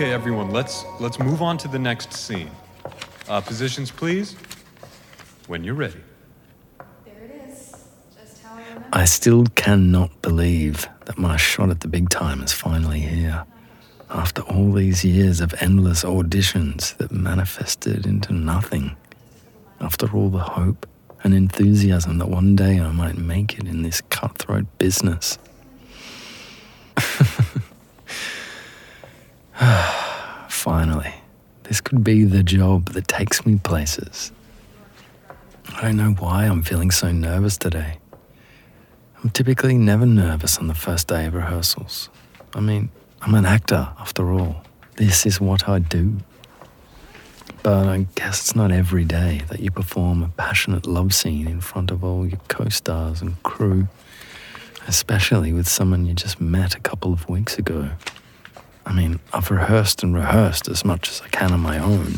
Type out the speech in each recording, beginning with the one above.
Okay, everyone, let's let's move on to the next scene. Uh, positions, please. When you're ready. There it is. Just how I remember. I still cannot believe that my shot at the big time is finally here. After all these years of endless auditions that manifested into nothing. After all the hope and enthusiasm that one day I might make it in this cutthroat business. Finally, this could be the job that takes me places. I don't know why I'm feeling so nervous today. I'm typically never nervous on the first day of rehearsals. I mean, I'm an actor, after all. This is what I do. But I guess it's not every day that you perform a passionate love scene in front of all your co stars and crew, especially with someone you just met a couple of weeks ago. I mean, I've rehearsed and rehearsed as much as I can on my own,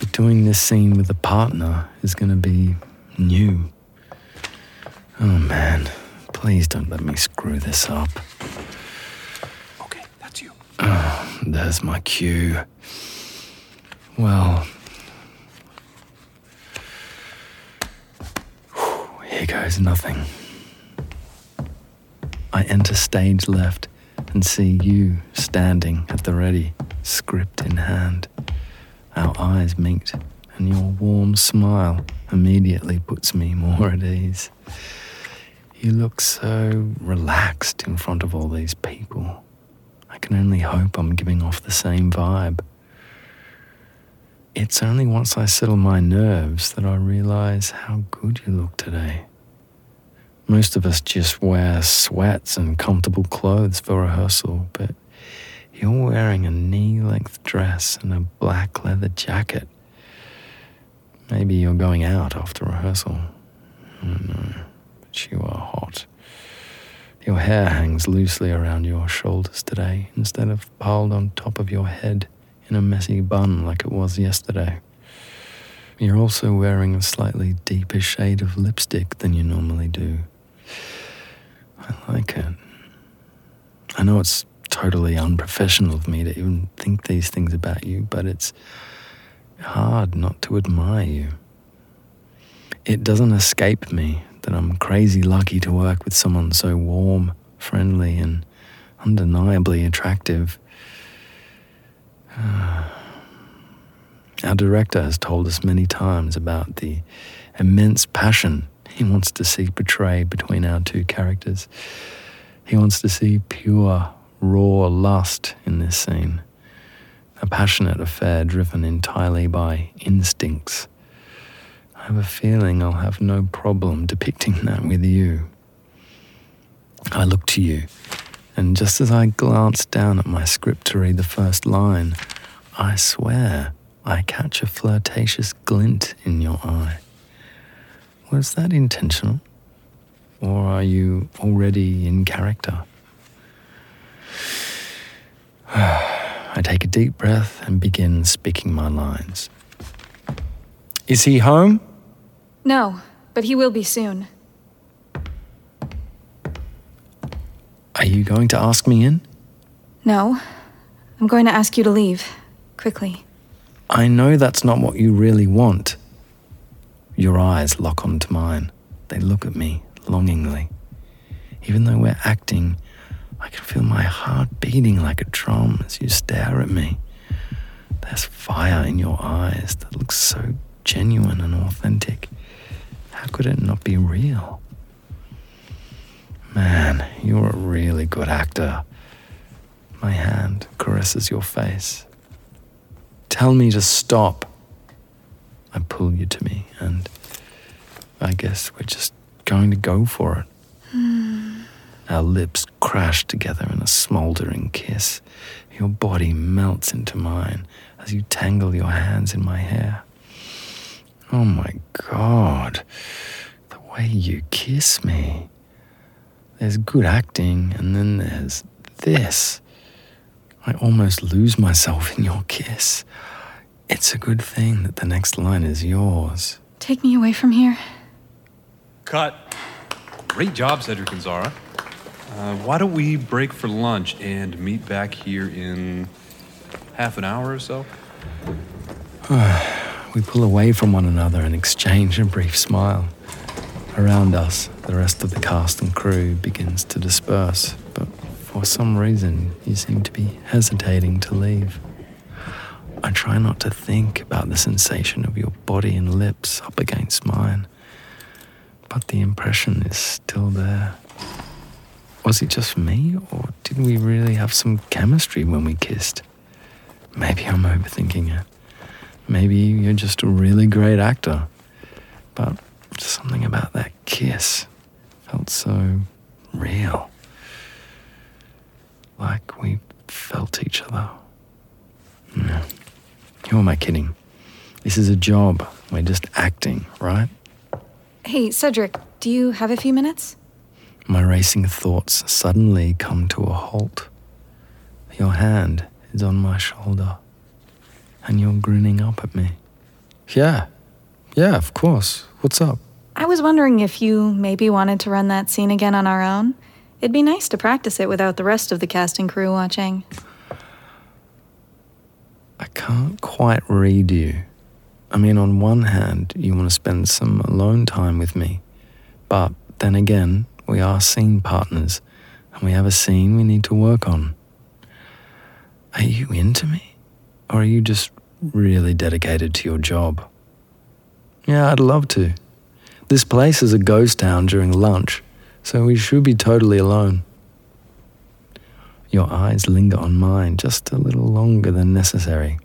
but doing this scene with a partner is going to be new. Oh man, please don't let me screw this up. Okay, that's you. Oh, there's my cue. Well, here goes nothing. I enter stage left and see you standing at the ready, script in hand. Our eyes meet, and your warm smile immediately puts me more at ease. You look so relaxed in front of all these people. I can only hope I'm giving off the same vibe. It's only once I settle my nerves that I realize how good you look today. Most of us just wear sweats and comfortable clothes for rehearsal, but you're wearing a knee length dress and a black leather jacket. Maybe you're going out after rehearsal. I don't know, but you are hot. Your hair hangs loosely around your shoulders today instead of piled on top of your head in a messy bun like it was yesterday. You're also wearing a slightly deeper shade of lipstick than you normally do. I like it. I know it's totally unprofessional of me to even think these things about you, but it's hard not to admire you. It doesn't escape me that I'm crazy lucky to work with someone so warm, friendly, and undeniably attractive. Our director has told us many times about the immense passion he wants to see portrayed between our two characters. He wants to see pure, raw lust in this scene, a passionate affair driven entirely by instincts. I have a feeling I'll have no problem depicting that with you. I look to you, and just as I glance down at my script to read the first line, I swear I catch a flirtatious glint in your eye. Was that intentional? Or are you already in character? I take a deep breath and begin speaking my lines. Is he home? No, but he will be soon. Are you going to ask me in? No. I'm going to ask you to leave. Quickly. I know that's not what you really want. Your eyes lock onto mine. They look at me longingly. Even though we're acting, I can feel my heart beating like a drum as you stare at me. There's fire in your eyes that looks so genuine and authentic. How could it not be real? Man, you're a really good actor. My hand caresses your face. Tell me to stop. I pull you to me, and I guess we're just going to go for it. Hmm. Our lips crash together in a smoldering kiss. Your body melts into mine as you tangle your hands in my hair. Oh my god, the way you kiss me. There's good acting, and then there's this. I almost lose myself in your kiss. It's a good thing that the next line is yours. Take me away from here. Cut. Great job, Cedric and Zara. Uh, why don't we break for lunch and meet back here in half an hour or so. We pull away from one another and exchange a brief smile. Around us, the rest of the cast and crew begins to disperse, but for some reason, you seem to be hesitating to leave. I try not to think about the sensation of your body and lips up against mine, but the impression is still there. Was it just me, or did we really have some chemistry when we kissed? Maybe I'm overthinking it. Maybe you're just a really great actor. But something about that kiss felt so real. Like we felt each other. Who am I kidding? This is a job. We're just acting, right? Hey, Cedric, do you have a few minutes? My racing thoughts suddenly come to a halt. Your hand is on my shoulder, and you're grinning up at me. Yeah, yeah, of course. What's up? I was wondering if you maybe wanted to run that scene again on our own. It'd be nice to practice it without the rest of the cast and crew watching. I can't quite read you. I mean, on one hand, you want to spend some alone time with me, but then again, we are scene partners, and we have a scene we need to work on. Are you into me? Or are you just really dedicated to your job? Yeah, I'd love to. This place is a ghost town during lunch, so we should be totally alone. Your eyes linger on mine just a little longer than necessary.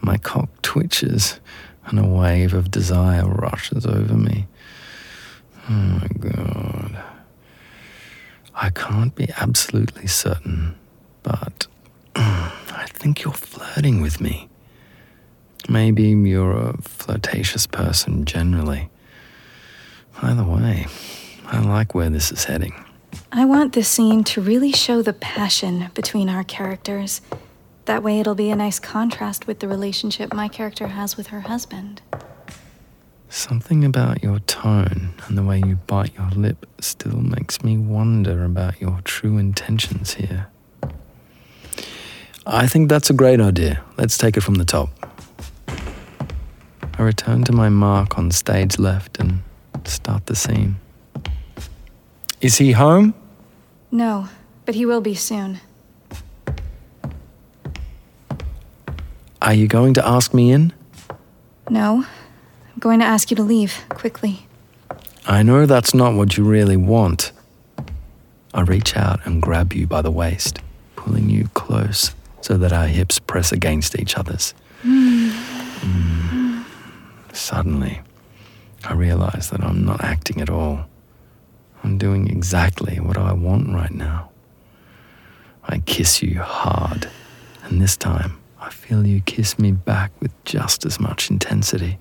My cock twitches, and a wave of desire rushes over me. Oh my god. I can't be absolutely certain, but I think you're flirting with me. Maybe you're a flirtatious person generally. Either way, I like where this is heading. I want this scene to really show the passion between our characters. That way, it'll be a nice contrast with the relationship my character has with her husband. Something about your tone and the way you bite your lip still makes me wonder about your true intentions here. I think that's a great idea. Let's take it from the top. I return to my mark on stage left and start the scene. Is he home? No, but he will be soon. Are you going to ask me in? No, I'm going to ask you to leave quickly. I know that's not what you really want. I reach out and grab you by the waist, pulling you close so that our hips press against each other's. Mm. Suddenly, I realize that I'm not acting at all. I'm doing exactly what I want right now. I kiss you hard, and this time I feel you kiss me back with just as much intensity.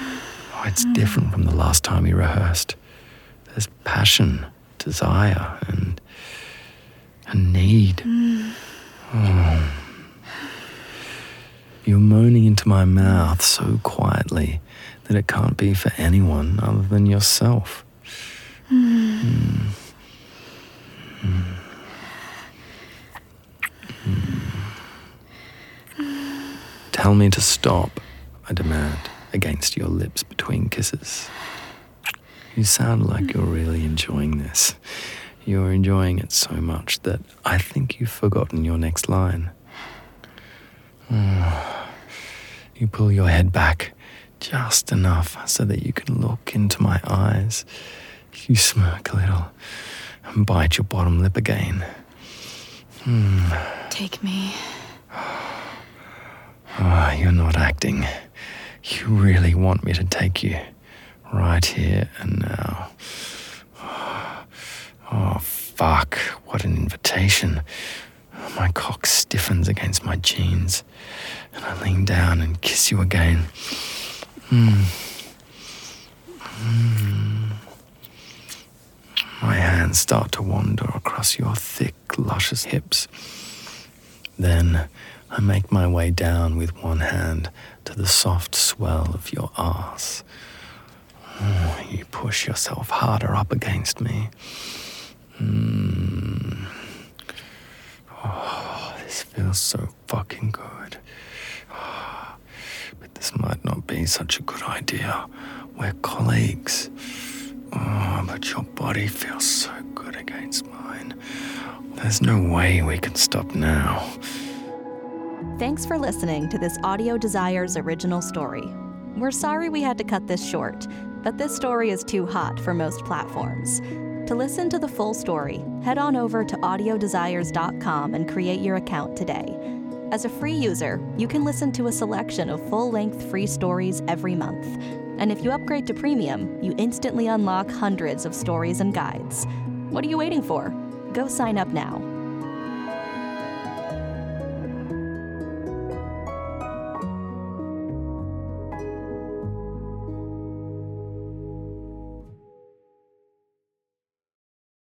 Oh, it's different from the last time we rehearsed. There's passion, desire, and a need. Oh. You're moaning into my mouth so quietly that it can't be for anyone other than yourself. Tell me to stop, I demand, against your lips between kisses. You sound like you're really enjoying this. You're enjoying it so much that I think you've forgotten your next line. You pull your head back just enough so that you can look into my eyes. You smirk a little and bite your bottom lip again. Hmm. Take me. Ah, you're not acting. You really want me to take you right here and now. Oh, fuck. What an invitation. My cock stiffens against my jeans, and I lean down and kiss you again. Mm. Mm. Hands start to wander across your thick, luscious hips. Then I make my way down with one hand to the soft swell of your arse. Oh, you push yourself harder up against me. Mm. Oh, this feels so fucking good. But this might not be such a good idea. We're colleagues. Oh, but your body feels so. There's no way we can stop now. Thanks for listening to this Audio Desires original story. We're sorry we had to cut this short, but this story is too hot for most platforms. To listen to the full story, head on over to audiodesires.com and create your account today. As a free user, you can listen to a selection of full length free stories every month. And if you upgrade to premium, you instantly unlock hundreds of stories and guides. What are you waiting for? Go sign up now